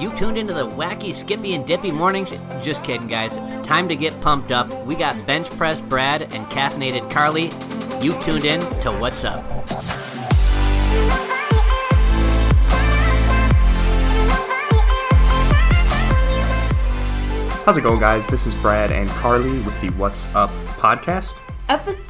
You tuned into the wacky Skippy and Dippy mornings? Just kidding, guys. Time to get pumped up. We got bench press Brad and caffeinated Carly. You tuned in to What's Up. How's it going, guys? This is Brad and Carly with the What's Up podcast. Episode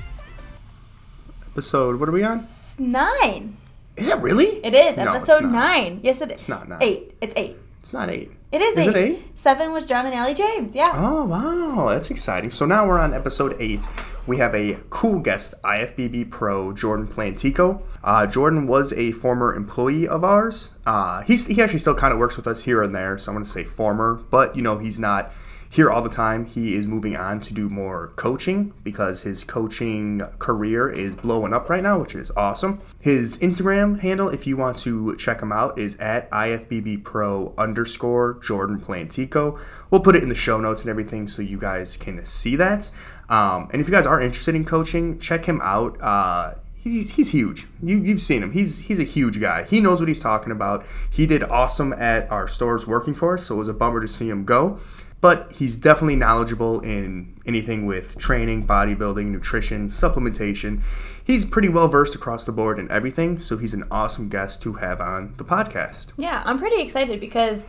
Episode, what are we on? nine. Is it really? It is No, it's episode not. nine. Yes, it is. It's not nine. Eight. It's eight. It's not eight. It is, Is eight. it eight? Seven was John and Allie James. Yeah. Oh, wow. That's exciting. So now we're on episode eight. We have a cool guest, IFBB pro Jordan Plantico. Uh, Jordan was a former employee of ours. Uh, he's, he actually still kind of works with us here and there, so I'm going to say former, but you know, he's not here all the time. He is moving on to do more coaching because his coaching career is blowing up right now, which is awesome. His Instagram handle, if you want to check him out, is at IFBBPro underscore Jordan Plantico. We'll put it in the show notes and everything so you guys can see that. Um, and if you guys are interested in coaching, check him out. Uh, he's, he's huge. You, you've seen him. He's he's a huge guy. He knows what he's talking about. He did awesome at our stores working for us, so it was a bummer to see him go. But he's definitely knowledgeable in anything with training, bodybuilding, nutrition, supplementation. He's pretty well versed across the board in everything, so he's an awesome guest to have on the podcast. Yeah, I'm pretty excited because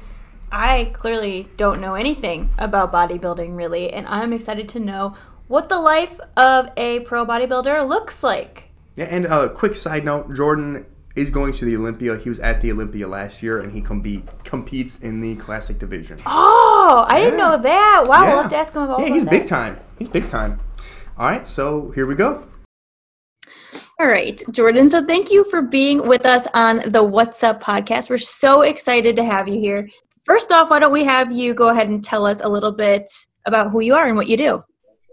I clearly don't know anything about bodybuilding really, and I'm excited to know what the life of a pro bodybuilder looks like. Yeah, and a quick side note: Jordan is going to the Olympia. He was at the Olympia last year, and he compete competes in the classic division. Oh, I didn't know that. Wow, yeah. we'll have to ask him about Yeah, he's of big time. He's big time. All right, so here we go. All right, Jordan. So thank you for being with us on the What's Up podcast. We're so excited to have you here. First off, why don't we have you go ahead and tell us a little bit about who you are and what you do?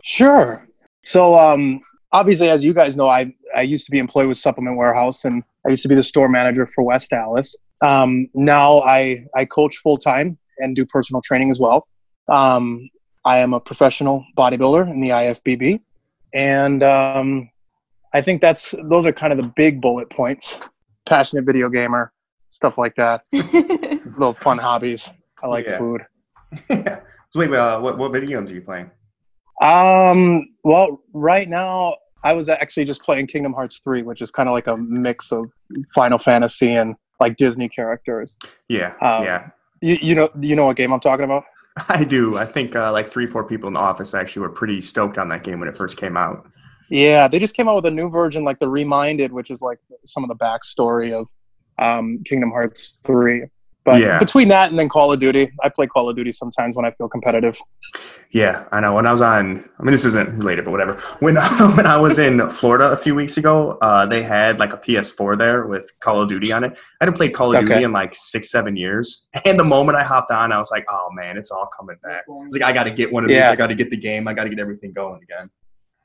Sure. So, um, obviously, as you guys know, I, I used to be employed with Supplement Warehouse and I used to be the store manager for West Allis. Um, now I, I coach full time and do personal training as well. Um, I am a professional bodybuilder in the IFBB. And um, I think that's those are kind of the big bullet points. Passionate video gamer, stuff like that. Little fun hobbies. I like Yeah. food. so wait, uh, what what video games are you playing? Um. Well, right now I was actually just playing Kingdom Hearts three, which is kind of like a mix of Final Fantasy and like Disney characters. Yeah, Um, yeah, You, you know, you know what game I'm talking about? I do. I think uh, like three, four people in the office actually were pretty stoked on that game when it first came out. Yeah, they just came out with a new version, like the Reminded, which is like some of the backstory of um, Kingdom Hearts three. But Yeah. between that and then Call of Duty, I play Call of Duty sometimes when I feel competitive. Yeah, I know. When I was on, I mean, this isn't related, but whatever. When when I was in Florida a few weeks ago, uh, they had like a PS4 there with Call of Duty on it. I hadn't played Call of Okay. Duty in like six, seven years. And the moment I hopped on, I was like, oh man, it's all coming back. I was like, I got to get one of these. I got to get the game. I got to get everything going again.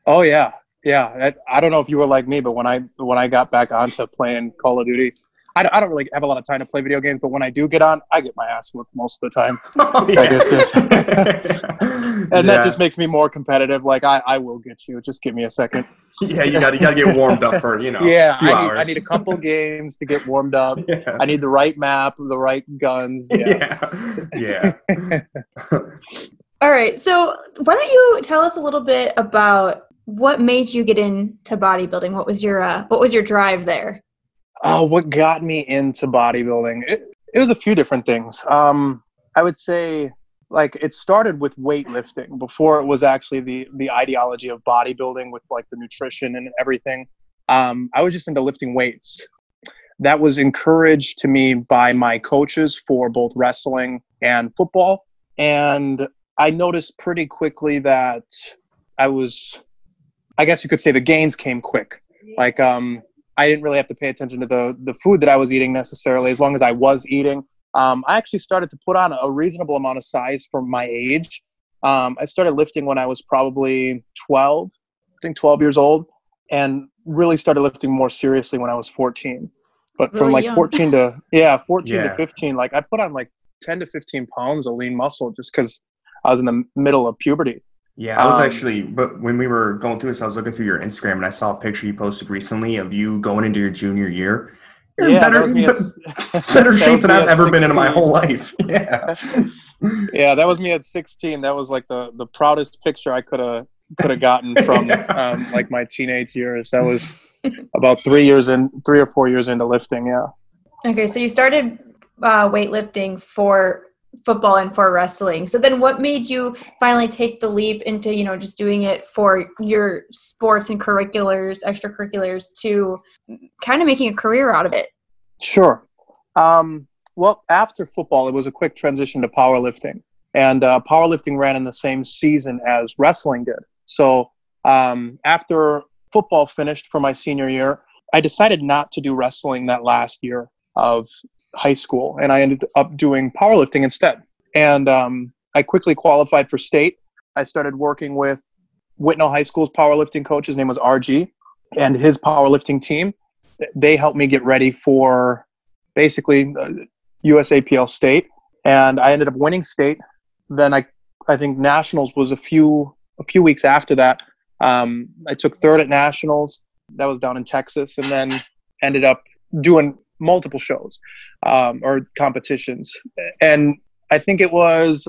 Oh yeah, yeah. I, I don't know if you were like me, but when I when I got back onto playing Call of Duty, I, don't- I don't really have a lot of time to play video games. But when I do get on, I get my ass whooped most of the time, Oh, I guess and and that just makes me more competitive. Like I, I will get you. Just give me a second. yeah, you got you got to get warmed up for you know. yeah, few I need. I need a couple games to get warmed up. Yeah. I need the right map, the right guns. Yeah. yeah. yeah. All right, so why don't you tell us a little bit about what made you get into bodybuilding? What was your uh, what was your drive there? Oh, what got me into bodybuilding? It, it was a few different things. Um, I would say, like, it started with weightlifting before it was actually the the ideology of bodybuilding with like the nutrition and everything. Um, I was just into lifting weights. That was encouraged to me by my coaches for both wrestling and football, and I noticed pretty quickly that I was, I guess you could say, the gains came quick. Like, um, I didn't really have to pay attention to the the food that I was eating necessarily, as long as I was eating. Um, I actually started to put on a reasonable amount of size for my age. Um, I started lifting when I was probably 12, I think 12 years old, and really started lifting more seriously when I was 14. But from Really like young. 14 to yeah, 14 Yeah. to 15, like I put on like 10 to 15 pounds of lean muscle just because I was in the middle of puberty. Yeah, I was Um, actually, but when we were going through this, I was looking through your Instagram and I saw a picture you posted recently of you going into your junior year. You're Yeah, that better, at, better shape than I've at ever been in my whole life. Yeah. yeah, that was me at 16. That was like the the proudest picture I could have could have gotten from um, like my teenage years. That was about three years in, three or four years into lifting. Yeah. Okay, so you started uh, weightlifting for football and for wrestling. So then, what made you finally take the leap into you know just doing it for your sports and curriculars, extracurriculars, to kind of making a career out of it? Sure. Um, well, after football, it was a quick transition to powerlifting, and uh, powerlifting ran in the same season as wrestling did. So um, after football finished for my senior year, I decided not to do wrestling that last year of high school, and I ended up doing powerlifting instead. And um, I quickly qualified for state. I started working with Whitnall High School's powerlifting coach. His name was RG, and his powerlifting team. They helped me get ready for basically uh, USAPL state, and I ended up winning state. Then I, I think nationals was a few a few weeks after that. Um, I took third at nationals. That was down in Texas, and then ended up doing multiple shows um, or competitions. And I think it was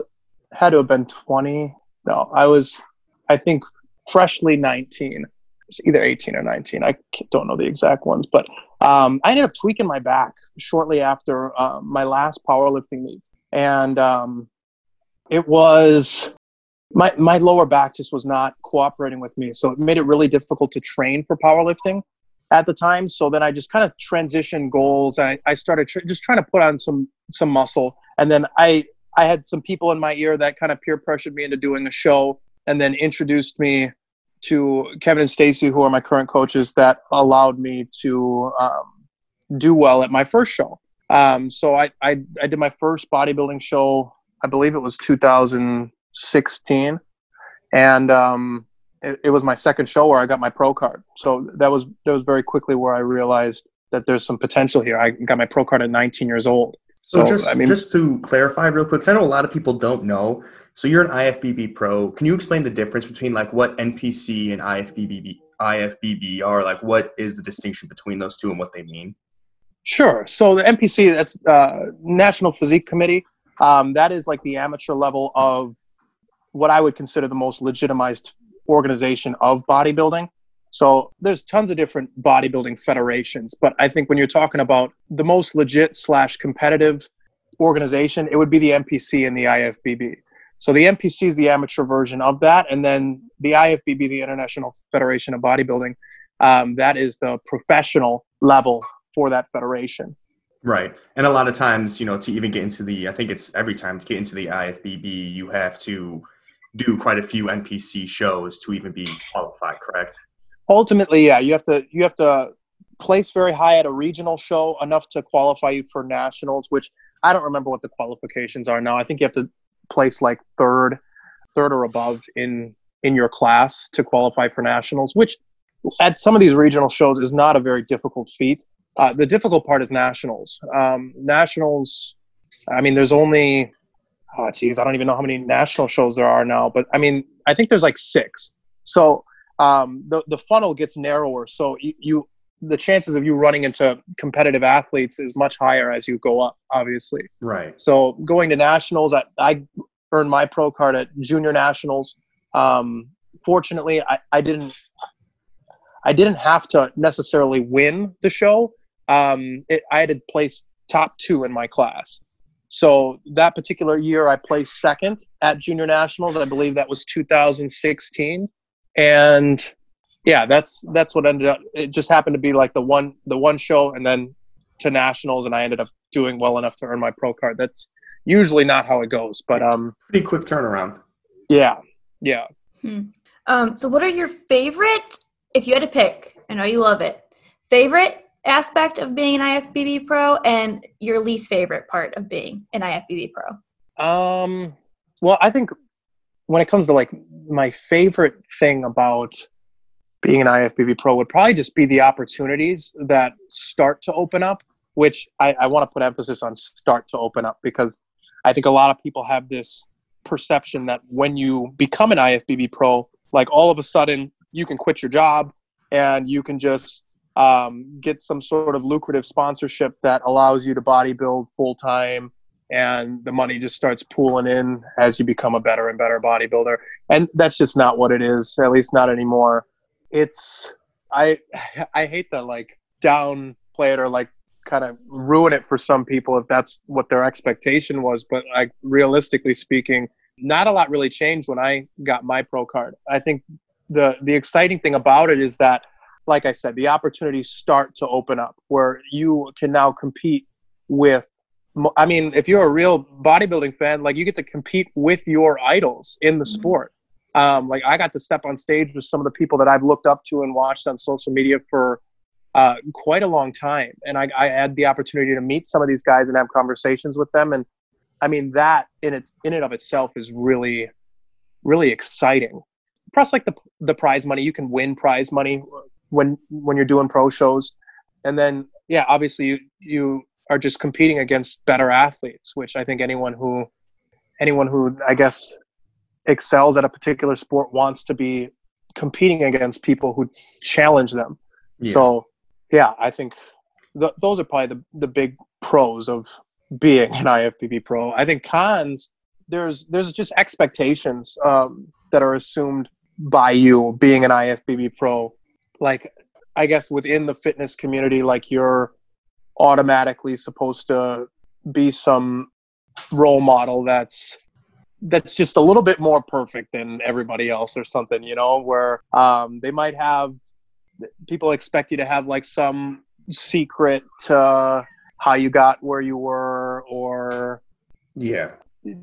had to have been twenty. No, I was, I think, freshly nineteen. It's either eighteen or nineteen. I don't know the exact ones, but um, I ended up tweaking my back shortly after uh, my last powerlifting meet, and um, it was my my lower back just was not cooperating with me, so it made it really difficult to train for powerlifting at the time. So then I just kind of transitioned goals, I, I started tr- just trying to put on some some muscle, and then I I had some people in my ear that kind of peer pressured me into doing a show, and then introduced me to Kevin and Stacy, who are my current coaches, that allowed me to um, do well at my first show. Um, so I, I, I did my first bodybuilding show. I believe it was 2016, and um, it, it was my second show where I got my pro card. So that was that was very quickly where I realized that there's some potential here. I got my pro card at 19 years old. So, So, just I mean- just to clarify real quick, I know a lot of people don't know. So you're an IFBB pro. Can you explain the difference between like what NPC and IFBB IFBB are? Like, what is the distinction between those two and what they mean? Sure. So the NPC, that's uh, National Physique Committee. Um, that is like the amateur level of what I would consider the most legitimized organization of bodybuilding. So there's tons of different bodybuilding federations, but I think when you're talking about the most legit slash competitive organization, it would be the NPC and the IFBB. So the NPC is the amateur version of that, and then the IFBB, the International Federation of Bodybuilding, um, that is the professional level for that federation. Right. And a lot of times, you know, to even get into the, I think it's every time to get into the IFBB, you have to do quite a few NPC shows to even be qualified, correct? Ultimately, yeah, you have to you have to place very high at a regional show enough to qualify you for nationals, which I don't remember what the qualifications are now. I think you have to place like third, third or above in in your class to qualify for nationals, which at some of these regional shows is not a very difficult feat. Uh, the difficult part is nationals. Um, nationals, I mean, there's only, oh, geez, I don't even know how many national shows there are now, but I mean, I think there's like six. So um, the the funnel gets narrower. So you, you the chances of you running into competitive athletes is much higher as you go up, obviously. Right. So going to nationals, I, I earned my pro card at junior nationals. Um, fortunately, I, I didn't I didn't have to necessarily win the show. Um, it, I had placed top two in my class. So that particular year, I placed second at junior nationals. I believe that was 2016, and yeah, that's that's what ended up. It just happened to be like the one the one show, and then to nationals, and I ended up doing well enough to earn my pro card. That's usually not how it goes, but um, Pretty quick turnaround. yeah, yeah. Um, so, what are your favorite, if you had to pick, I know you love it, favorite aspect of being an IFBB pro and your least favorite part of being an IFBB pro? Um, well, I think when it comes to like my favorite thing about being an IFBB pro would probably just be the opportunities that start to open up, which I, I want to put emphasis on start to open up because I think a lot of people have this perception that when you become an IFBB pro, like all of a sudden you can quit your job and you can just um, get some sort of lucrative sponsorship that allows you to bodybuild full time and the money just starts pooling in as you become a better and better bodybuilder. And that's just not what it is at least not anymore. It's i i hate to like downplay it or like kind of ruin it for some people if that's what their expectation was but like realistically speaking not a lot really changed when i got my pro card. I think the the exciting thing about it is that like I said, the opportunities start to open up where you can now compete with. I mean, if you're a real bodybuilding fan, like you get to compete with your idols in the mm-hmm. sport. Um, like I got to step on stage with some of the people that I've looked up to and watched on social media for uh, quite a long time, and I, I had the opportunity to meet some of these guys and have conversations with them. And I mean, that in its in and of itself is really, really exciting. Plus, like the the prize money, you can win prize money when when you're doing pro shows. And then yeah obviously you you are just competing against better athletes which i think anyone who anyone who i guess excels at a particular sport wants to be competing against people who challenge them. Yeah. so yeah i think th- those are probably the, the big pros of being an ifbb pro. I think cons there's there's just expectations um, that are assumed by you being an ifbb pro like I guess within the fitness community, like you're automatically supposed to be some role model that's that's just a little bit more perfect than everybody else or something you know where um, they might have people expect you to have like some secret to how you got where you were or yeah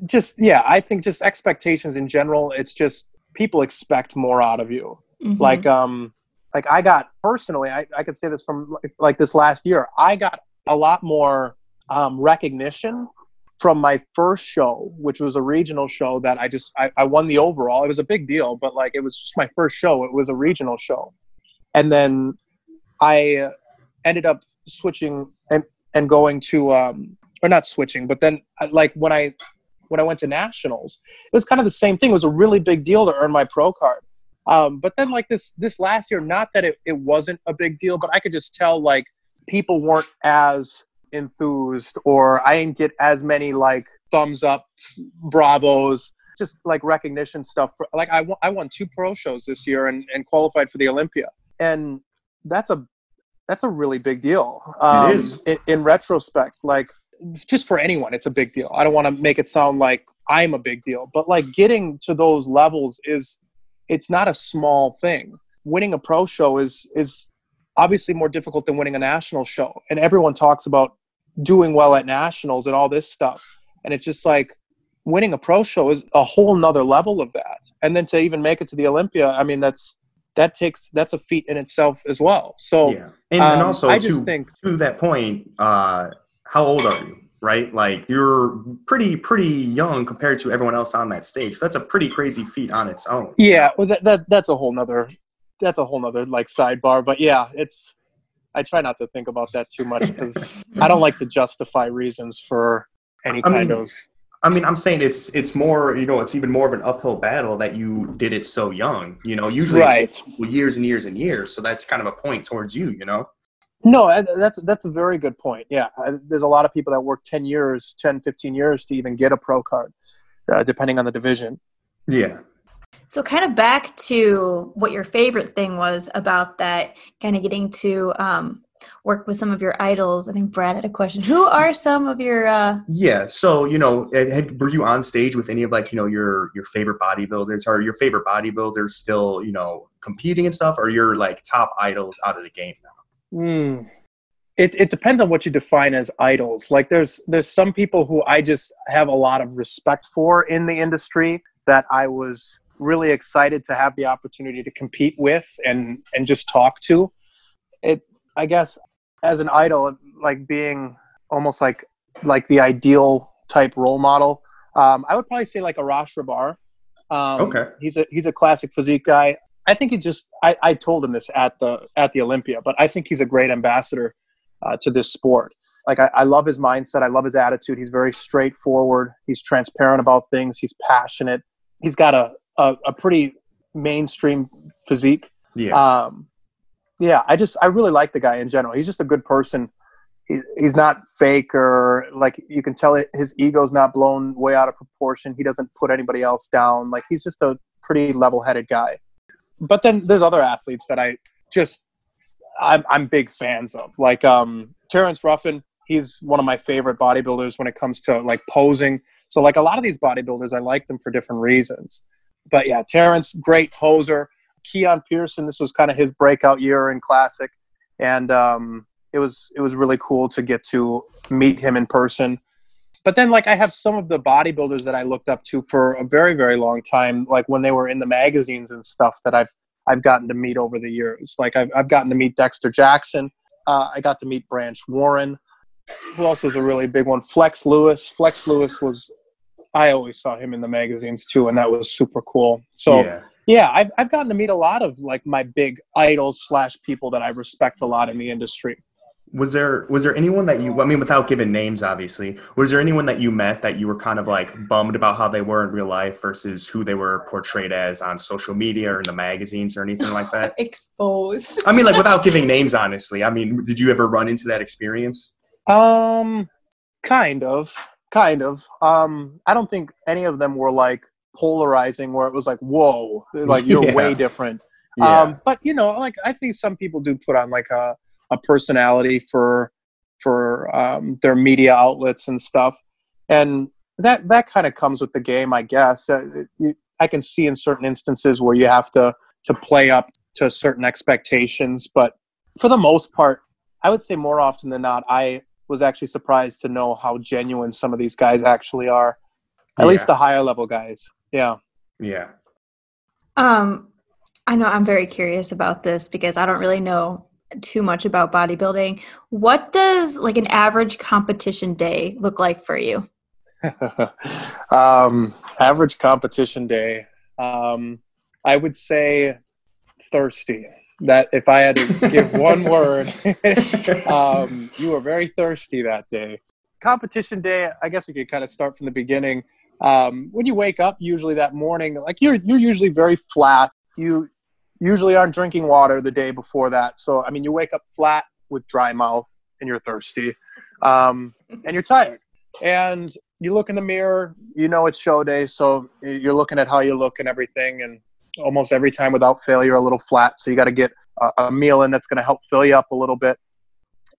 just yeah i think just expectations in general it's just people expect more out of you mm-hmm. like um like I got personally, I, I could say this from like, like this last year, I got a lot more um, recognition from my first show, which was a regional show that I just I, I won the overall. It was a big deal, but like it was just my first show. It was a regional show, and then I ended up switching and and going to um or not switching, but then like when I when I went to nationals, it was kind of the same thing. It was a really big deal to earn my pro card. Um, but then like this this last year, not that it, it wasn't a big deal, but I could just tell like people weren't as enthused or I didn't get as many like thumbs up, bravos, just like recognition stuff. For, like I, I won two pro shows this year and, and qualified for the Olympia. And that's a that's a really big deal. Um, it is. In, in retrospect, like just for anyone, it's a big deal. I don't want to make it sound like I'm a big deal, but like getting to those levels is it's not a small thing. Winning a pro show is is obviously more difficult than winning a national show. And everyone talks about doing well at nationals and all this stuff. And it's just like winning a pro show is a whole nother level of that. And then to even make it to the Olympia, I mean that's that takes that's a feat in itself as well. So yeah. and, um, and also I just to, think to that point, uh how old are you? Right? Like you're pretty pretty young compared to everyone else on that stage. So that's a pretty crazy feat on its own. Yeah, well that, that that's a whole nother that's a whole nother like sidebar. But yeah, it's I try not to think about that too much because I don't like to justify reasons for any kind I mean, of I mean, I'm saying it's it's more, you know, it's even more of an uphill battle that you did it so young. You know, usually right. years and years and years. So that's kind of a point towards you, you know. No, that's that's a very good point. Yeah, there's a lot of people that work 10 years, 10, 15 years to even get a pro card, uh, depending on the division. Yeah. So, kind of back to what your favorite thing was about that, kind of getting to um, work with some of your idols. I think Brad had a question. Who are some of your? Uh... Yeah. So, you know, had, were you on stage with any of like you know your your favorite bodybuilders? Are your favorite bodybuilders still you know competing and stuff? Or your like top idols out of the game now? Mm. It, it depends on what you define as idols. Like there's there's some people who I just have a lot of respect for in the industry that I was really excited to have the opportunity to compete with and and just talk to. It I guess as an idol, like being almost like like the ideal type role model. Um, I would probably say like Arash Rahbar. Um, okay. He's a he's a classic physique guy. I think he just I, I told him this at the at the Olympia, but I think he's a great ambassador uh, to this sport. Like I, I love his mindset. I love his attitude. He's very straightforward. He's transparent about things. He's passionate. He's got a a, a pretty mainstream physique. Yeah. Um, yeah, I just I really like the guy in general. He's just a good person. He, he's not fake or like you can tell it, his ego's not blown way out of proportion. He doesn't put anybody else down. Like he's just a pretty level-headed guy. But then there's other athletes that I just I'm, I'm big fans of, like um, Terrence Ruffin. He's one of my favorite bodybuilders when it comes to like posing. So like a lot of these bodybuilders, I like them for different reasons. But yeah, Terrence, great poser. Keon Pearson, this was kind of his breakout year in classic, and um, it was it was really cool to get to meet him in person. But then, like, I have some of the bodybuilders that I looked up to for a very, very long time, like when they were in the magazines and stuff that I've I've gotten to meet over the years. Like I've, I've gotten to meet Dexter Jackson. Uh, I got to meet Branch Warren. Who else is a really big one? Flex Lewis. Flex Lewis was, I always saw him in the magazines too, and that was super cool. So yeah, yeah I've, I've gotten to meet a lot of like my big idols slash people that I respect a lot in the industry was there was there anyone that you i mean without giving names obviously was there anyone that you met that you were kind of like bummed about how they were in real life versus who they were portrayed as on social media or in the magazines or anything like that? Exposed. I mean like without giving names honestly. I mean did you ever run into that experience? Um kind of kind of. Um i don't think any of them were like polarizing where it was like whoa like you're yeah. way different. Yeah. um but you know like i think some people do put on like a a personality for for um, their media outlets and stuff, and that that kind of comes with the game, I guess. Uh, you, I can see in certain instances where you have to to play up to certain expectations, but for the most part, I would say more often than not, I was actually surprised to know how genuine some of these guys actually are. At yeah. least the higher level guys. Yeah. Yeah. Um, I know I'm very curious about this because I don't really know too much about bodybuilding. What does like an average competition day look like for you? um, average competition day. Um, I would say thirsty. That if I had to give one word, um, you were very thirsty that day. Competition day. I guess we could kind of start from the beginning. Um, when you wake up, usually that morning, like you're you're usually very flat. You usually aren't drinking water the day before that. So, I mean, you wake up flat with dry mouth and you're thirsty um, and you're tired. And you look in the mirror, you know it's show day. So you're looking at how you look and everything. And almost every time without fail, you're a little flat. So you got to get a, a meal in that's going to help fill you up a little bit.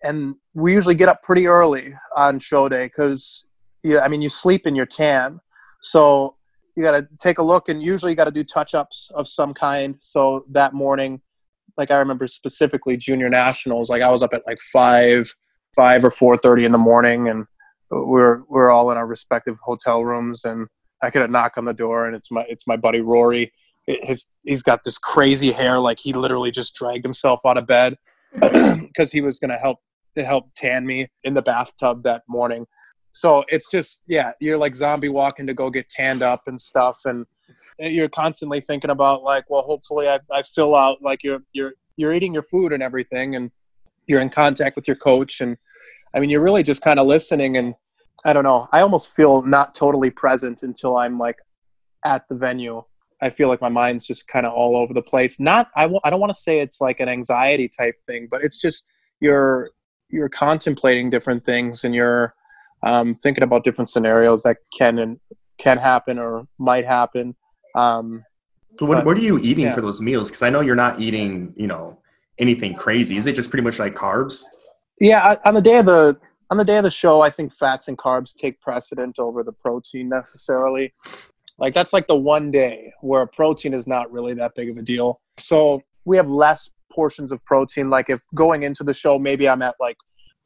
And we usually get up pretty early on show day because, yeah, I mean, you sleep in your tan. So you got to take a look and usually you got to do touch ups of some kind. So that morning, like I remember specifically junior nationals, like I was up at like five, five or four thirty in the morning, and we're we're all in our respective hotel rooms, and I get a knock on the door, and it's my it's my buddy Rory. His he's got this crazy hair, like he literally just dragged himself out of bed because he was gonna help to help tan me in the bathtub that morning so it's just yeah you're like zombie walking to go get tanned up and stuff and you're constantly thinking about like well hopefully I, I fill out like you're you're you're eating your food and everything and you're in contact with your coach and i mean you're really just kind of listening and i don't know i almost feel not totally present until i'm like at the venue. I feel like my mind's just kind of all over the place. Not I w- I don't want to say it's like an anxiety type thing but it's just you're you're contemplating different things and you're um, thinking about different scenarios that can and can happen or might happen. Um, what, what are you eating yeah. for those meals? Because I know you're not eating, you know, anything crazy. Is it just pretty much like carbs? Yeah, on the day of the on the day of the show, I think fats and carbs take precedent over the protein necessarily. Like that's like the one day where protein is not really that big of a deal. So we have less portions of protein. Like if going into the show, maybe I'm at like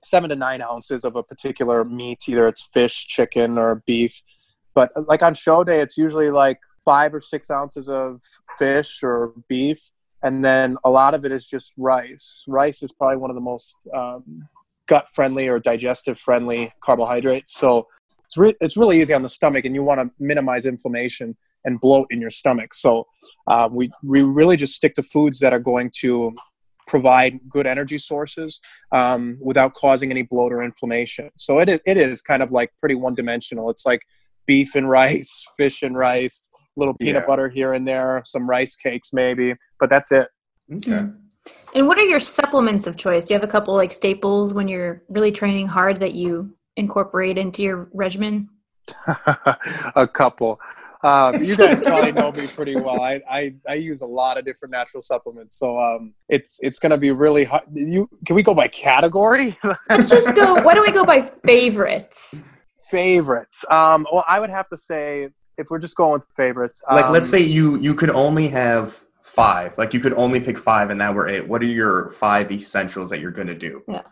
seven to nine ounces of a particular meat, either it's fish, chicken, or beef. But like on show day, it's usually like five or six ounces of fish or beef, and then a lot of it is just rice. Rice is probably one of the most um, gut friendly or digestive friendly carbohydrates. So it's, re- it's really easy on the stomach, and you want to minimize inflammation and bloat in your stomach. So uh, we, we really just stick to foods that are going to provide good energy sources um, without causing any bloat or inflammation. So it is, it is kind of like pretty one dimensional. It's like beef and rice, fish and rice, a little peanut yeah. butter here and there, some rice cakes maybe, but that's it. Okay. And what are your supplements of choice? Do you have a couple like staples when you're really training hard that you incorporate into your regimen? a couple. Um, you guys probably know me pretty well. I, I, I use a lot of different natural supplements, so um, it's it's going to be really hard. You can we go by category? Let's just go. Why don't we go by favorites? favorites. Um, well, I would have to say if we're just going with favorites. Like, um, let's say you you could only have five. Like, you could only pick five, and that were it. What are your five essentials that you're gonna do? Yeah.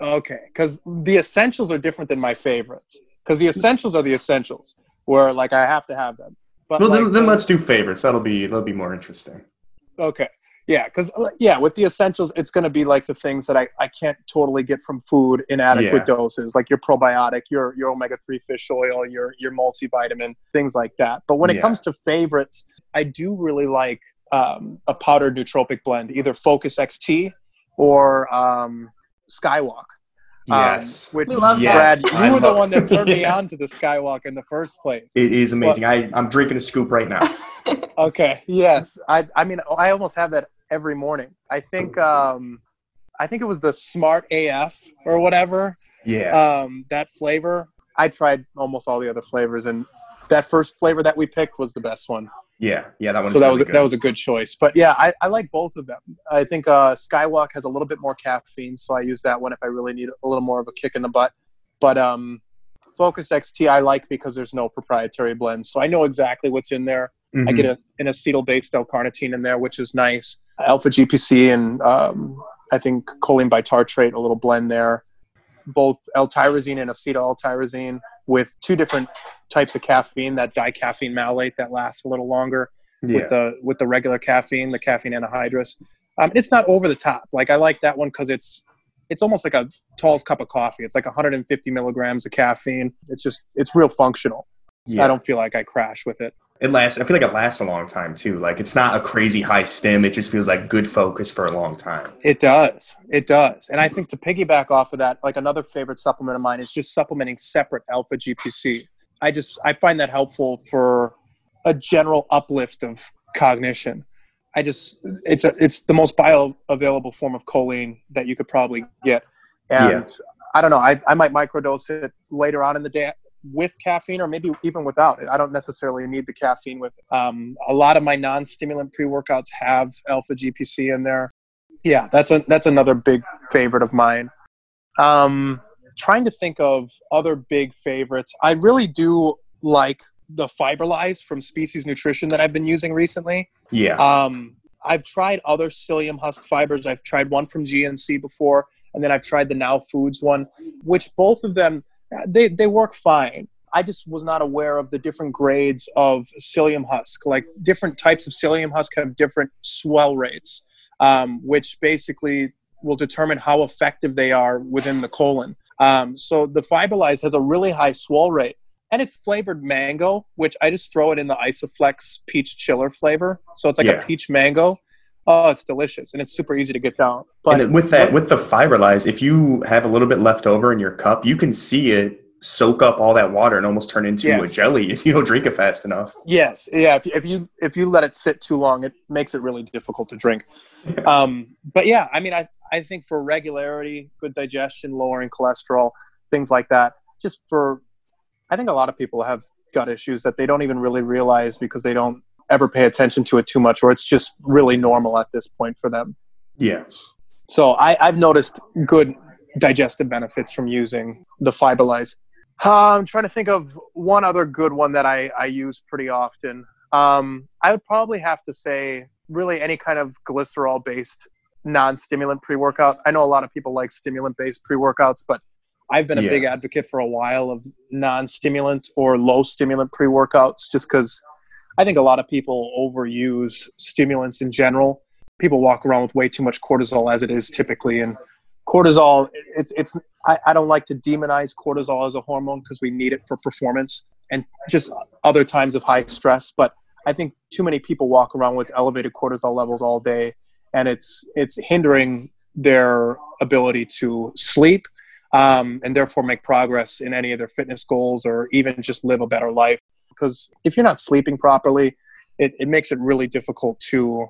Okay, because the essentials are different than my favorites. Because the essentials are the essentials, where like I have to have them. But Well, like, then, then let's do favorites. That'll be that'll be more interesting. Okay. Yeah, because yeah, with the essentials, it's going to be like the things that I, I can't totally get from food in adequate Yeah. doses, like your probiotic, your your omega three fish oil, your your multivitamin, things like that. But when it Yeah. comes to favorites, I do really like um, a powdered nootropic blend, either Focus XT or um, Skywalk. Um, Yes. which We love Yes, Brad, you were the one that turned me on to the Skywalk in the first place. It is amazing. I I'm drinking a scoop right now. Okay. Yes. I I mean I almost have that every morning. I think um I think it was the Smart AF or whatever. Yeah. Um that flavor. I tried almost all the other flavors and that first flavor that we picked was the best one. Yeah. Yeah. That one's So that was good. that was a good choice. But yeah, I, I like both of them. I think uh Skywalk has a little bit more caffeine, so I use that one if I really need a little more of a kick in the butt. But um Focus XT I like because there's no proprietary blend. So I know exactly what's in there. I Mhm. get a, an acetyl-based L-carnitine in there, which is nice. Alpha GPC and um, I think choline bitartrate, a little blend there. Both L-tyrosine and acetyl L-tyrosine with two different types of caffeine. That dicaffeine malate that lasts a little longer yeah. with the with the regular caffeine, the caffeine anhydrous. Um, it's not over the top. Like I like that one because it's it's almost like a tall cup of coffee. It's like 150 milligrams of caffeine. It's just it's real functional. yeah. I don't feel like I crash with it. It lasts. I feel like it lasts a long time too. Like it's not a crazy high stim. It just feels like good focus for a long time. It does. It does. And I think to piggyback off of that, like another favorite supplement of mine is just supplementing separate alpha GPC. I just I find that helpful for a general uplift of cognition. I just it's a it's the most bioavailable form of choline that you could probably get. And I don't know, I, I might microdose it later on in the day with caffeine or maybe even without it. I don't necessarily need the caffeine with it. Um, a lot of my non-stimulant pre-workouts have alpha GPC in there yeah that's a that's another big favorite of mine um trying to think of other big favorites i really do like the fiberlize from species nutrition that i've been using recently Yeah. um i've tried other psyllium husk fibers i've tried one from gnc before and then i've tried the now foods one which both of them they they work fine I just was not aware of the different grades of psyllium husk. Like different types of psyllium husk have different swell rates um, which basically will determine how effective they are within the colon. Um, so the Fiberlize has a really high swell rate, and it's flavored mango, which I just throw it in the Isoflex peach chiller flavor. So it's like Yeah. a peach mango. Oh, it's delicious, and it's super easy to get down. But and with that, with the fiberlize, if you have a little bit left over in your cup, you can see it soak up all that water and almost turn into a jelly if you don't drink it fast enough. Yes, yeah. If, if you if you let it sit too long, it makes it really difficult to drink. Um, but yeah, I mean, I I think for regularity, good digestion, lowering cholesterol, things like that. Just for, I think a lot of people have gut issues that they don't even really realize because they don't ever pay attention to it too much, or it's just really normal at this point for them. Yeah. So I, I've noticed good digestive benefits from using the Fiberlize. Uh, I'm trying to think of one other good one that I, I use pretty often. Um, I would probably have to say, really, any kind of glycerol based non stimulant pre workout. I know a lot of people like stimulant based pre workouts, but I've been a Yeah. big advocate for a while of non stimulant or low stimulant pre workouts just because I think a lot of people overuse stimulants in general. People walk around with way too much cortisol as it is typically, and cortisol it's it's I, I don't like to demonize cortisol as a hormone because we need it for performance and just other times of high stress but i think too many people walk around with elevated cortisol levels all day and it's it's hindering their ability to sleep um, and therefore make progress in any of their fitness goals or even just live a better life because if you're not sleeping properly it, it makes it really difficult to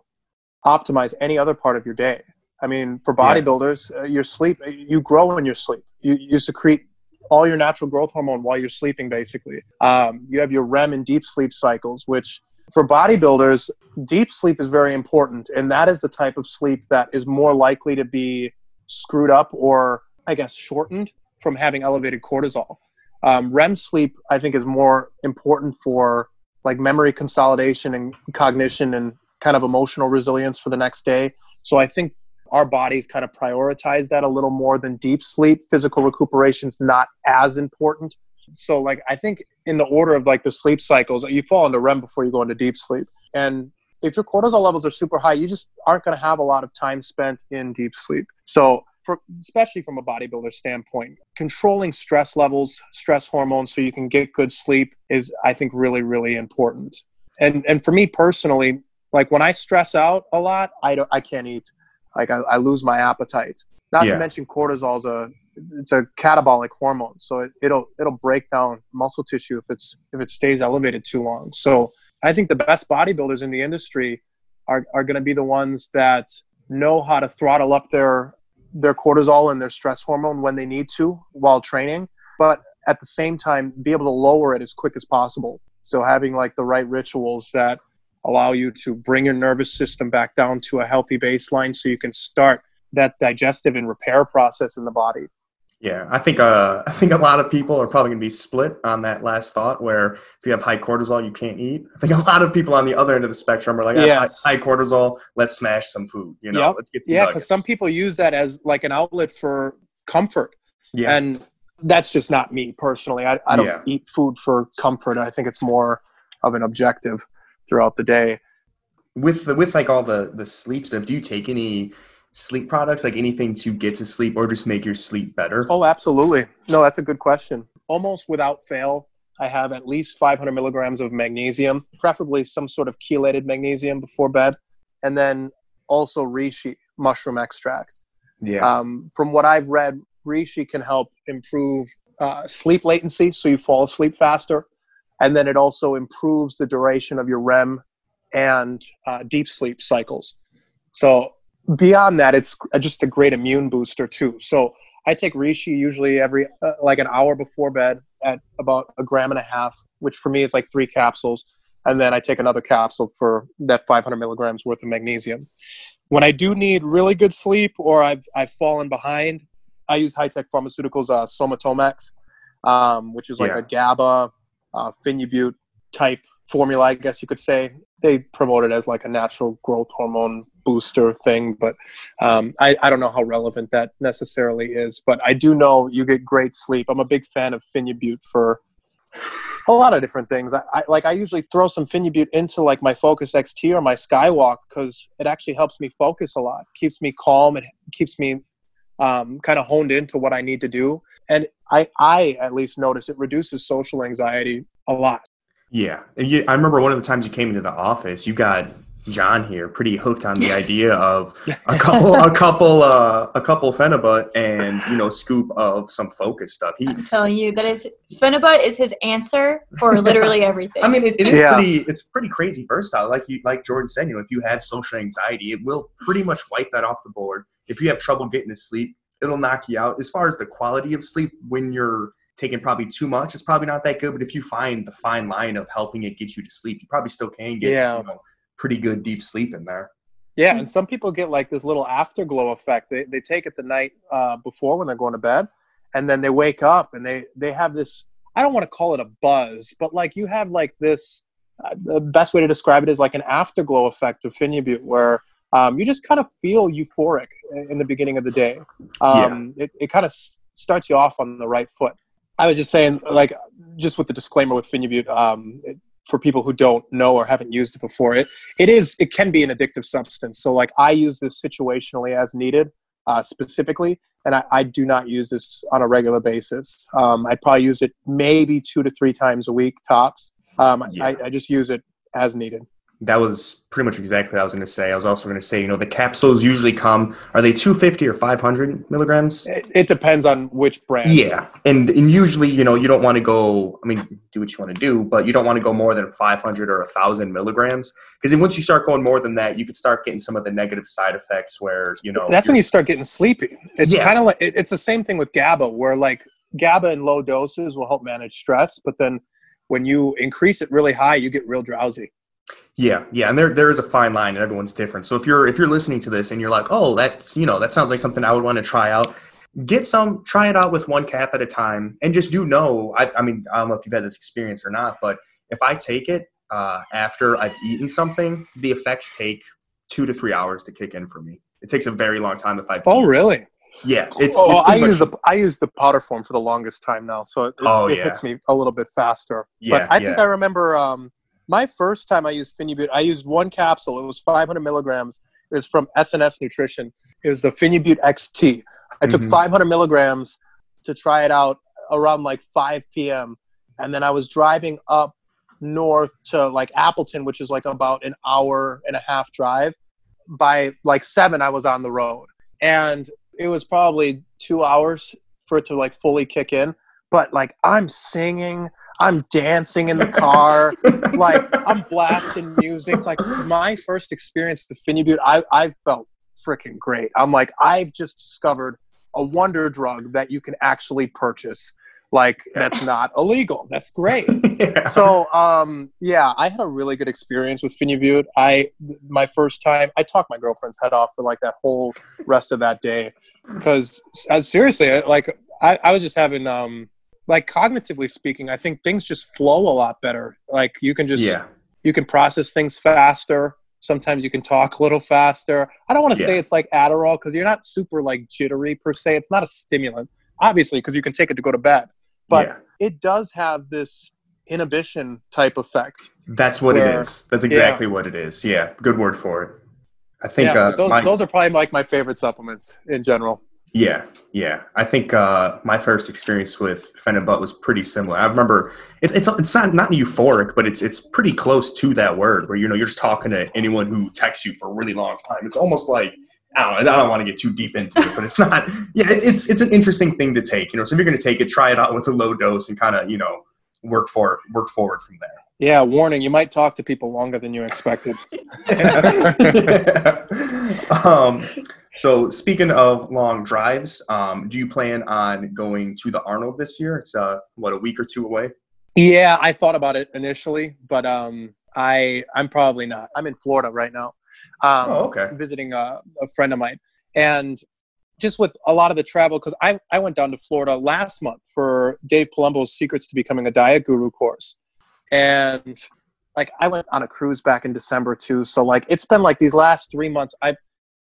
optimize any other part of your day I mean, for bodybuilders, uh, your sleep, you grow in your sleep. You, you secrete all your natural growth hormone while you're sleeping, basically. Um, you have your REM and deep sleep cycles, which for bodybuilders, deep sleep is very important. And that is the type of sleep that is more likely to be screwed up or, I guess, shortened from having elevated cortisol. Um, REM sleep, I think, is more important for like memory consolidation and cognition and kind of emotional resilience for the next day. So I think our bodies kind of prioritize that a little more than deep sleep. Physical recuperation is not as important. So like I think in the order of like the sleep cycles, you fall into REM before you go into deep sleep. And if your cortisol levels are super high, you just aren't going to have a lot of time spent in deep sleep. So for, especially from a bodybuilder standpoint, controlling stress levels, stress hormones, so you can get good sleep is, I think, really, really important. And and for me personally, like when I stress out a lot, I don't, I can't eat. Like I, I lose my appetite. Not yeah. to mention cortisol is a it's a catabolic hormone, so it, it'll it'll break down muscle tissue if it's if it stays elevated too long. So I think the best bodybuilders in the industry are are going to be the ones that know how to throttle up their their cortisol and their stress hormone when they need to while training, but at the same time be able to lower it as quick as possible. So having like the right rituals that allow you to bring your nervous system back down to a healthy baseline so you can start that digestive and repair process in the body. Yeah, I think uh, I think a lot of people are probably going to be split on that last thought. Where if you have high cortisol, you can't eat. I think a lot of people on the other end of the spectrum are like, yeah, high, high, cortisol, let's smash some food. You know, yep. let's get yeah, because some people use that as like an outlet for comfort. Yeah, and that's just not me personally. I, I don't yeah. eat food for comfort. I think it's more of an objective throughout the day. With the, with like all the the sleep stuff, do you take any sleep products, like anything to get to sleep or just make your sleep better? Oh, absolutely. No, that's a good question. Almost without fail, I have at least 500 milligrams of magnesium, preferably some sort of chelated magnesium before bed, and then also reishi mushroom extract. Yeah. Um, from what I've read, reishi can help improve uh, sleep latency, so you fall asleep faster, and then it also improves the duration of your REM and uh, deep sleep cycles. So beyond that, it's just a great immune booster too. So I take reishi usually every uh, like an hour before bed at about a gram and a half, which for me is like three capsules, and then I take another capsule for that 500 milligrams worth of magnesium. When I do need really good sleep or I've I've fallen behind, I use Hi-Tech Pharmaceuticals, uh, Somatomax, um, which is like yeah. a GABA, uh, Phenibut type formula, I guess you could say. They promote it as like a natural growth hormone booster thing, but um, I, I don't know how relevant that necessarily is. But I do know you get great sleep. I'm a big fan of Phenibut for a lot of different things. I, I, like I usually throw some Phenibut into like my Focus XT or my Skywalk because it actually helps me focus a lot, keeps me calm, it keeps me um, kind of honed into what I need to do, and I I at least notice it reduces social anxiety a lot. Yeah, you, I remember one of the times you came into the office, you got John here pretty hooked on the idea of a couple, a couple, uh, a couple Phenibut and you know scoop of some focus stuff. He, I'm telling you that is Phenibut is his answer for literally everything. I mean, it, it is yeah. pretty, it's pretty crazy versatile. Like you, like Jordan said, you know, if you have social anxiety, it will pretty much wipe that off the board. If you have trouble getting to sleep, it'll knock you out. As far as the quality of sleep, when you're taking probably too much, it's probably not that good. But if you find the fine line of helping it get you to sleep, you probably still can get yeah. you know, pretty good deep sleep in there. Yeah, and some people get like this little afterglow effect. They they take it the night uh, before when they're going to bed, and then they wake up and they they have this. I don't want to call it a buzz, but like you have like this. Uh, the best way to describe it is like an afterglow effect of Phenibut, where um, you just kind of feel euphoric in the beginning of the day. Um, yeah. It, it kind of s- starts you off on the right foot. I was just saying, like, just with the disclaimer with Phenibut, um, it, for people who don't know or haven't used it before. It it is it can be an addictive substance. So like i use this situationally as needed uh, specifically and I, I, do not use this on a regular basis. Um, i probably use it maybe two to three times a week tops. Um, yeah. I, I, just use it as needed that was pretty much exactly what I was going to say. I was also going to say, you know, the capsules usually come. Are they 250 or 500 milligrams? It, it depends on which brand. Yeah, and and usually, you know, you don't want to go. I mean, do what you want to do, but you don't want to go more than 500 or 1,000 milligrams because once you start going more than that, you could start getting some of the negative side effects where you know. That's when you start getting sleepy. It's Yeah. kind of like it, it's the same thing with GABA, where like GABA in low doses will help manage stress, but then when you increase it really high, you get real drowsy. Yeah, yeah, and there there is a fine line, and everyone's different. So if you're if you're listening to this and you're like, oh, that's you know that sounds like something I would want to try out, get some, try it out with one cap at a time, and just do know. I, I mean, I don't know if you've had this experience or not, but if I take it uh, after I've eaten something, the effects take two to three hours to kick in for me. It takes a very long time if I. Oh, really? Yeah, it's. oh, it's I pretty use the I use the powder form for the longest time now, so it, Oh, it yeah. hits me a little bit faster. Yeah, but I think. I remember um, my first time I used Phenibut. I used one capsule. It was 500 milligrams. It was from SNS Nutrition. It was the Phenibut XT. I took Mhm. 500 milligrams to try it out around like 5 p.m. And then I was driving up north to like Appleton, which is like about an hour and a half drive. By like seven, I was on the road, and it was probably two hours for it to like fully kick in. But like I'm singing, I'm dancing in the car, like I'm blasting music. Like my first experience with Phenibut, I I felt freaking great. I'm like I've just discovered a wonder drug that you can actually purchase. Like that's not illegal. That's great Yeah. so um yeah i had a really good experience with phenibut i my first time i talked my girlfriend's head off for like that whole rest of that day because uh, seriously like I, I was just having um like cognitively speaking i think things just flow a lot better like you can just yeah, you can process things faster sometimes you can talk a little faster i don't want to say it's like adderall because you're not super like jittery per se it's not a stimulant obviously because you can take it to go to bed but yeah. it does have this inhibition type effect. That's what Where- it is. That's exactly what it is. Yeah, good word for it. I think yeah, uh, those my- those are probably like my favorite supplements in general. Yeah, yeah. I think uh, my first experience with Phenibut was pretty similar. I remember it's it's it's not not euphoric, but it's it's pretty close to that word where you know you're just talking to anyone who texts you for a really long time. It's almost like I don't. I don't want to get too deep into it, but it's not. Yeah, it, it's it's an interesting thing to take. You know, so if you're going to take it, try it out with a low dose and kind of you know work for work forward from there. Yeah, warning: you might talk to people longer than you expected. um, so speaking of long drives, um, do you plan on going to the Arnold this year? It's uh, what a week or two away. Yeah, I thought about it initially, but um, I I'm probably not. I'm in Florida right now. Um, Oh, okay. Visiting a, a friend of mine, and just with a lot of the travel, because I I went down to Florida last month for Dave Palumbo's Secrets to Becoming a Diet Guru course, and like I went on a cruise back in December too. So like it's been like these last three months. I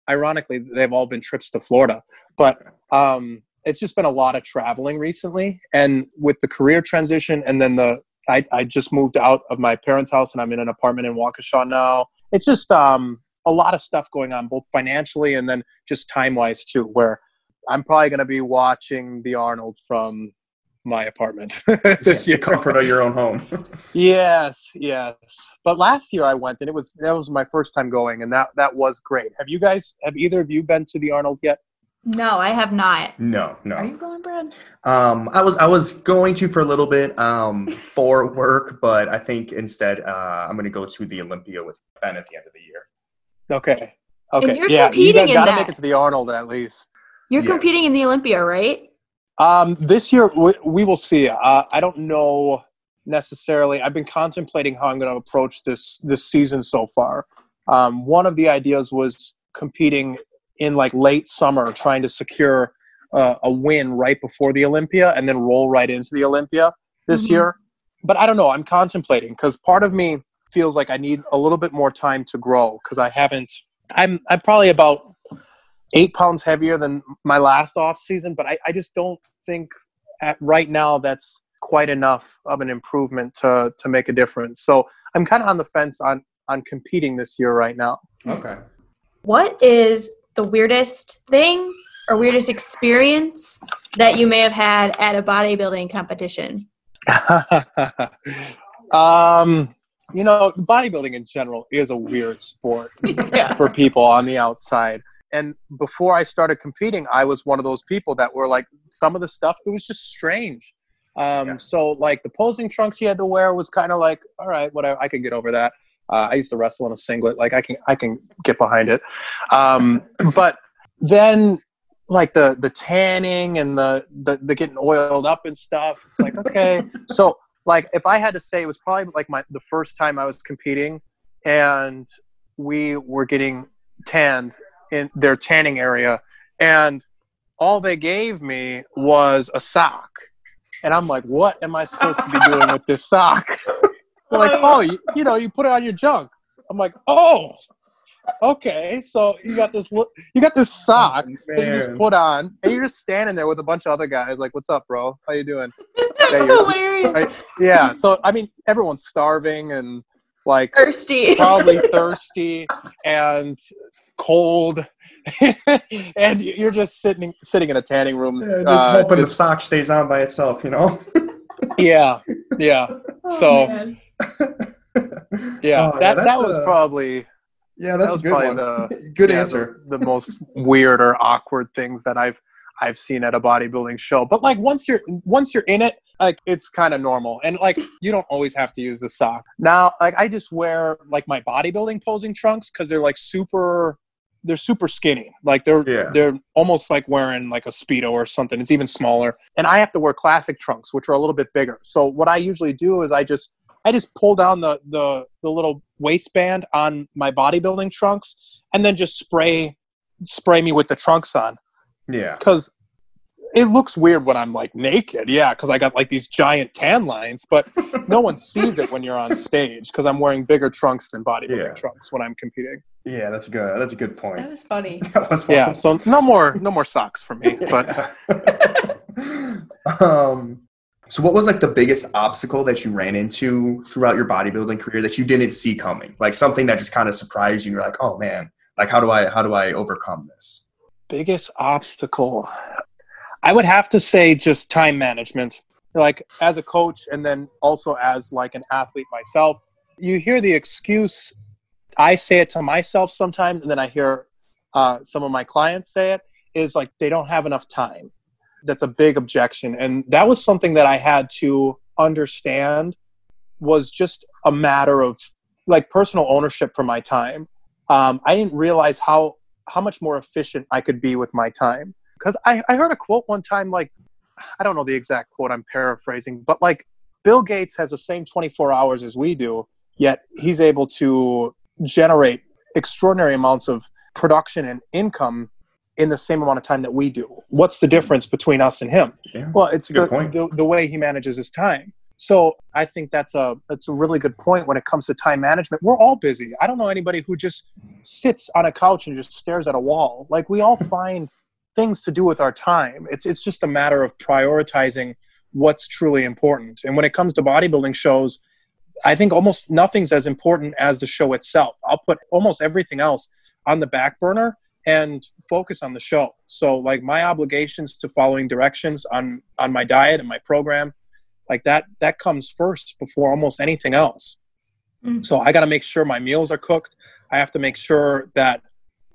ironically they've all been trips to Florida, but um, it's just been a lot of traveling recently, and with the career transition, and then the I, I just moved out of my parents' house and I'm in an apartment in Waukesha now. It's just um, a lot of stuff going on, both financially and then just time wise too. Where I'm probably going to be watching the Arnold from my apartment this Yeah, year. the comfort of your own home. Yes, yes. But last year I went, and it was that was my first time going, and that that was great. Have you guys? Have either of you been to the Arnold yet? No, I have not. no, no. Are you going, Brad? Um, I was I was going to for a little bit um, for work, but I think instead uh, I'm going to go to the Olympia with Ben at the end of the year. Okay. Okay. you're yeah, competing you guys in gotta that. make it to the Arnold at least. You're Yeah. competing in the Olympia, right? Um, this year we, we will see. Uh, I don't know necessarily. I've been contemplating how I'm going to approach this this season so far. Um, one of the ideas was competing in like late summer, trying to secure uh, a win right before the Olympia, and then roll right into the Olympia this Mhm. year. But I don't know. I'm contemplating because part of me feels like I need a little bit more time to grow because I haven't. I'm I'm probably about eight pounds heavier than my last off season, but I, I just don't think at right now that's quite enough of an improvement to to make a difference. So I'm kind of on the fence on on competing this year right now. Okay. What is the weirdest thing or weirdest experience that you may have had at a bodybuilding competition? um, you know, bodybuilding in general is a weird sport Yeah. for people on the outside. And before I started competing, I was one of those people that were like, some of the stuff, it was just strange. Um, Yeah. So, like, the posing trunks you had to wear was kind of like, all right, whatever, I can get over that. Uh, I used to wrestle in a singlet, like, I can, I can get behind it. Um, but then, like, the, the tanning and the, the, the getting oiled up and stuff, it's like, okay. so, like, if I had to say, it was probably like my, the first time I was competing and we were getting tanned in their tanning area and all they gave me was a sock. And i'm like what am i supposed to be doing with this sock? They're like oh. oh. you, you know you put it on your junk. I'm like oh okay. So you got this you got this sock oh, that you just put on and you're just standing there with a bunch of other guys like what's up bro? How you doing? That's you're- hilarious. Right. yeah so i mean everyone's starving and like Thirsty. probably thirsty and cold and you're just sitting sitting in a tanning room Yeah, just uh, hoping the sock stays on by itself, you know? yeah yeah Oh, so- man. yeah Oh, that, that was a- probably Yeah, that's that a good probably one. the good yeah, answer. the, the most weird or awkward things that i've i've seen at a bodybuilding show but like once you're once you're in it like it's kind of normal and like you don't always have to use the sock now like i just wear like my bodybuilding posing trunks because they're like super they're super skinny. Like they're Yeah. they're almost like wearing like a speedo or something. It's even smaller. And i have to wear classic trunks which are a little bit bigger. So what i usually do is i just i just pull down the the, the little waistband on my bodybuilding trunks and then just spray spray me with the trunks on. Yeah. because it looks weird when I'm like naked. Yeah, because I got like these giant tan lines, but no one sees it when you're on stage because I'm wearing bigger trunks than bodybuilding Yeah. trunks when I'm competing. Yeah, that's a good. That's a good That point. was funny. That was fun. Yeah, so no more no more socks for me. But um, so what was like the biggest obstacle that you ran into throughout your bodybuilding career that you didn't see coming? Like something that just kind of surprised you. You're like, oh man, like how do I how do I overcome this? biggest obstacle, I would have to say just time management. Like as a coach, and then also as like an athlete myself, you hear the excuse. I say it to myself sometimes, and then I hear uh, some of my clients say it. Is like they don't have enough time. That's a big objection, and that was something that I had to understand. Was just a matter of like personal ownership for my time. Um, I didn't realize how how much more efficient I could be with my time. Because I, I heard a quote one time, like, I don't know the exact quote, I'm paraphrasing, but like, Bill Gates has the same 24 hours as we do, yet he's able to generate extraordinary amounts of production and income in the same amount of time that we do. What's the difference between us and him? Yeah. Well, it's good the, point. the, the way he manages his time. So I think that's a that's a really good point when it comes to time management. We're all busy. I don't know anybody who just sits on a couch and just stares at a wall. Like we all find things to do with our time. It's it's just a matter of prioritizing what's truly important. And when it comes to bodybuilding shows, I think almost nothing's as important as the show itself. I'll put almost everything else on the back burner and focus on the show. So like my obligations to following directions on on my diet and my program, like that that comes first before almost anything else. Mm. So I got to make sure my meals are cooked. I have to make sure that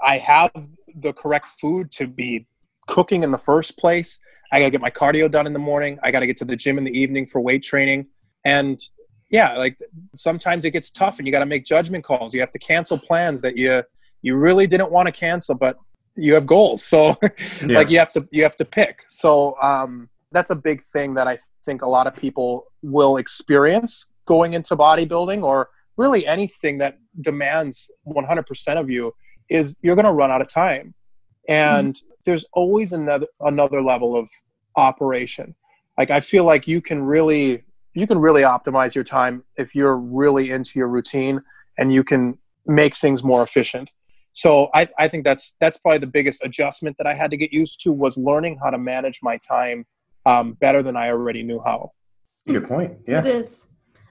I have the correct food to be cooking in the first place. I got to get my cardio done in the morning. I got to get to the gym in the evening for weight training. And yeah, like sometimes it gets tough and you got to make judgment calls. You have to cancel plans that you you really didn't want to cancel, but you have goals. So Yeah. like you have to you have to pick. So um, that's a big thing that I think a lot of people will experience going into bodybuilding or really anything that demands 100% of you is you're going to run out of time and there's always another another level of operation like i feel like you can really you can really optimize your time if you're really into your routine and you can make things more efficient so I, I think that's that's probably the biggest adjustment that i had to get used to was learning how to manage my time um, better than i already knew how Good point. Yeah. is.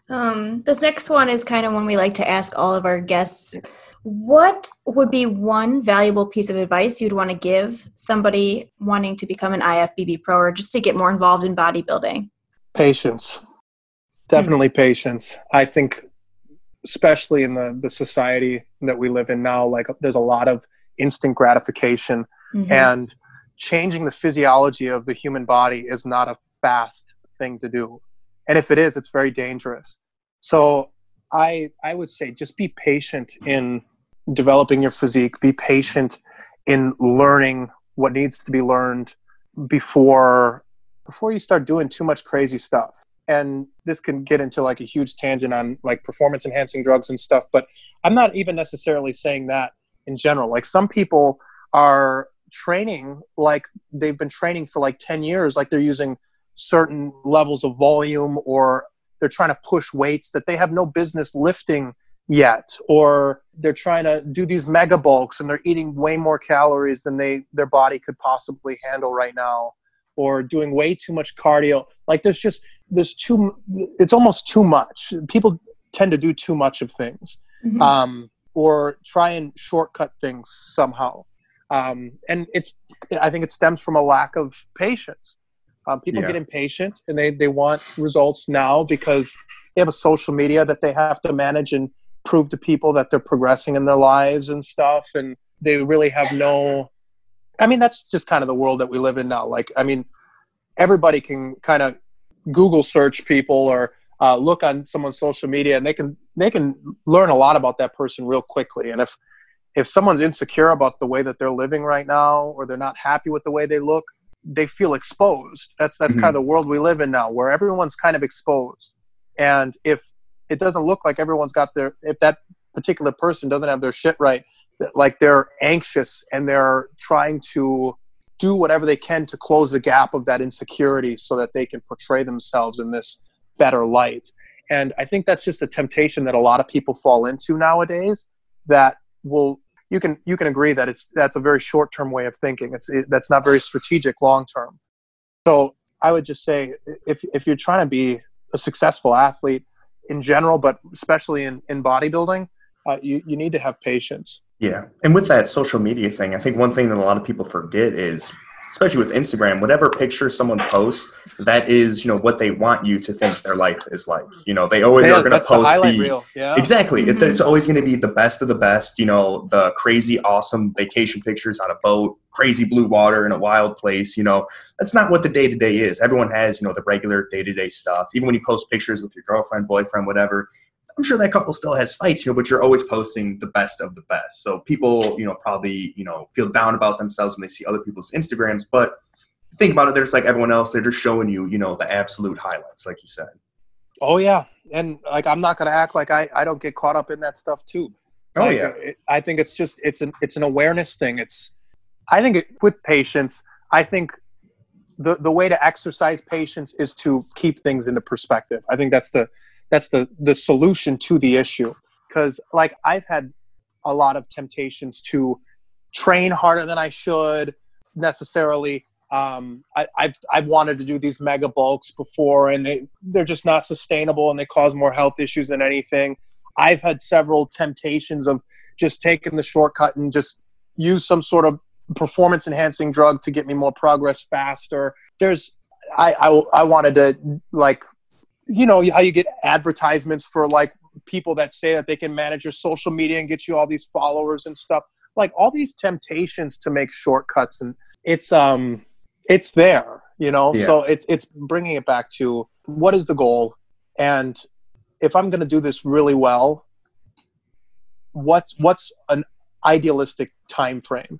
Um, this next one is kind of one we like to ask all of our guests. What would be one valuable piece of advice you'd want to give somebody wanting to become an IFBB pro or just to get more involved in bodybuilding? Patience. Definitely patience. I think especially in the the society that we live in now like there's a lot of instant gratification Mhm. and changing the physiology of the human body is not a fast thing to do and if it is it's very dangerous so i i would say just be patient in developing your physique be patient in learning what needs to be learned before before you start doing too much crazy stuff. And this can get into like a huge tangent on like performance enhancing drugs and stuff but i'm not even necessarily saying that in general. Like some people are training like they've been training for like 10 years like they're using certain levels of volume or they're trying to push weights that they have no business lifting yet or they're trying to do these mega bulks and they're eating way more calories than they their body could possibly handle right now or doing way too much cardio like there's just there's too it's almost too much people tend to do too much of things Mhm. um, or try and shortcut things somehow um, and it's i think it stems from a lack of patience um, people Yeah. get impatient and they, they want results now because they have a social media that they have to manage and prove to people that they're progressing in their lives and stuff and they really have no i mean that's just kind of the world that we live in now. Like i mean everybody can kind of google search people or uh, look on someone's social media and they can they can learn a lot about that person real quickly. And if if someone's insecure about the way that they're living right now or they're not happy with the way they look they feel exposed. That's that's Mhm. kind of the world we live in now where everyone's kind of exposed. And if it doesn't look like everyone's got their if that particular person doesn't have their shit right like they're anxious and they're trying to do whatever they can to close the gap of that insecurity so that they can portray themselves in this better light. And i think that's just a temptation that a lot of people fall into nowadays that will you can you can agree that it's that's a very short term way of thinking. It's it, that's not very strategic long term so i would just say if if you're trying to be a successful athlete in general but especially in in bodybuilding uh, you you need to have patience Yeah. And with that social media thing, I think one thing that a lot of people forget is, especially with Instagram, whatever picture someone posts, that is, you know, what they want you to think their life is like. You know, they always Yeah, are going to that's the post the, reel yeah Exactly. It- Mhm. It's always going to be the best of the best, you know, the crazy, awesome vacation pictures on a boat, crazy blue water in a wild place. You know, that's not what the day to day is. Everyone has, you know, the regular day to day stuff. Even when you post pictures with your girlfriend, boyfriend, whatever, I'm sure that couple still has fights, you know, but you're always posting the best of the best. So people, you know, probably, you know, feel down about themselves when they see other people's Instagrams. But think about it, they're just like everyone else. They're just showing you, you know, the absolute highlights, like you said. Oh yeah, and like I'm not gonna act like I I don't get caught up in that stuff too. Oh, Like, yeah. it, I think it's just it's an it's an awareness thing. It's I think it, with patience, I think the the way to exercise patience is to keep things into perspective. I think that's the that's the the solution to the issue because like I've had a lot of temptations to train harder than I should necessarily. Um, I, I've I've wanted to do these mega bulks before, and they they're just not sustainable, and they cause more health issues than anything. I've had several temptations of just taking the shortcut and just use some sort of performance enhancing drug to get me more progress faster. There's I I, I wanted to like you know how you get advertisements for like people that say that they can manage your social media and get you all these followers and stuff like all these temptations to make shortcuts and it's um it's there you know Yeah. so it's it's bringing it back to what is the goal and if i'm going to do this really well what's what's an idealistic time frame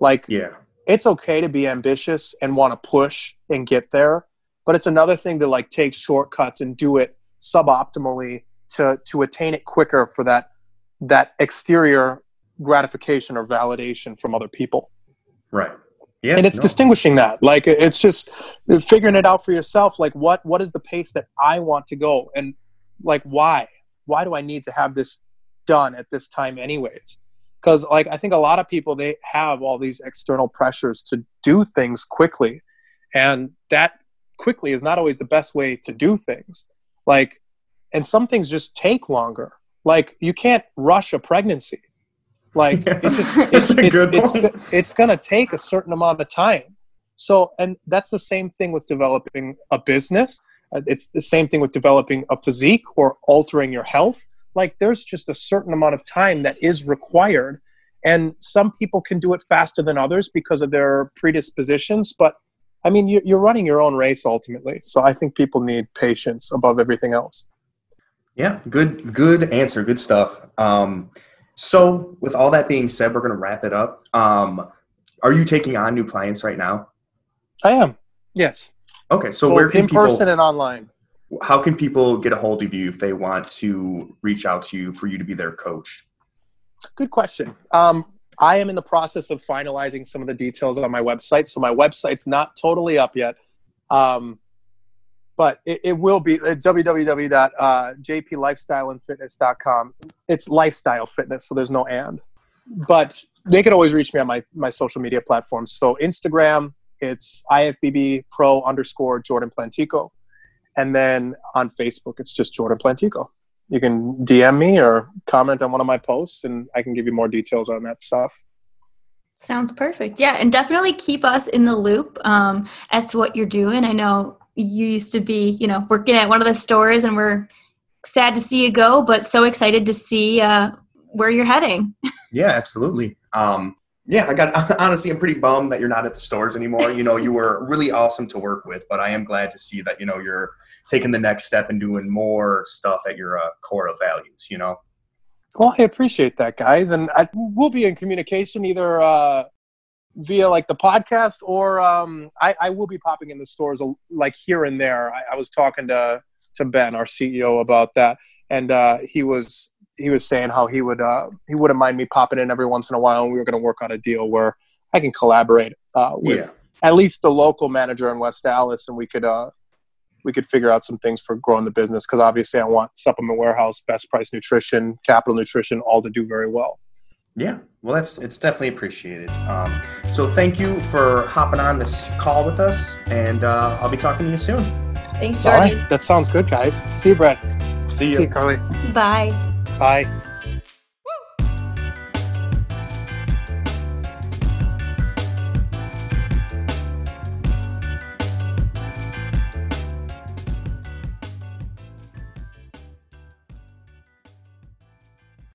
like Yeah. it's okay to be ambitious and want to push and get there but it's another thing to like take shortcuts and do it suboptimally to to attain it quicker for that that exterior gratification or validation from other people Right. Yeah. and it's no. distinguishing that like it's just figuring it out for yourself like what what is the pace that i want to go and like why why do i need to have this done at this time anyways because like i think a lot of people they have all these external pressures to do things quickly and that quickly is not always the best way to do things. Like and some things just take longer. Like you can't rush a pregnancy. Like it's just it's, it's, it's, point. it's going to take a certain amount of time. So and that's the same thing with developing a business. Uh, it's the same thing with developing a physique or altering your health. Like there's just a certain amount of time that is required and some people can do it faster than others because of their predispositions but i mean you're running your own race ultimately so i think people need patience above everything else. Yeah good good answer good stuff. Um, so with all that being said we're going to wrap it up. Um, are you taking on new clients right now? I am yes. Okay so Both where can in people, person and online. How can people get a hold of you if they want to reach out to you for you to be their coach? Good question. Um, I am in the process of finalizing some of the details on my website, so my website's not totally up yet, um, but it, it, will be at www.jplifestyleandfitness.com. It's lifestyle fitness, so there's no and. But they can always reach me on my my social media platforms. So Instagram, it's IFBB Pro underscore Jordan Plantico, and then on Facebook, it's just Jordan Plantico you can DM me or comment on one of my posts, and I can give you more details on that stuff. Sounds perfect. Yeah, and definitely keep us in the loop um, as to what you're doing. I know you used to be, you know, working at one of the stores, and we're sad to see you go, but so excited to see uh, where you're heading. yeah, absolutely. Um, yeah, I got honestly, I'm pretty bummed that you're not at the stores anymore. You know, you were really awesome to work with, but I am glad to see that you know you're taking the next step and doing more stuff at your uh, core of values. You know. Well, I appreciate that, guys, and I, we'll be in communication either uh, via like the podcast or um, I, I, will be popping in the stores like here and there. I, I was talking to to Ben, our CEO, about that, and uh, he was he was saying how he would uh, he wouldn't mind me popping in every once in a while, and we were going to work on a deal where I can collaborate uh, with yeah. at least the local manager in West Allis, and we could uh, we could figure out some things for growing the business because obviously I want Supplement Warehouse, Best Price Nutrition, Capital Nutrition, all to do very well. Yeah, well, that's it's definitely appreciated. Um, so thank you for hopping on this call with us, and uh, I'll be talking to you soon. Thanks, Jordan. All right, that sounds good, guys. See you, Brad. See you, See you Carly. Bye. Bye.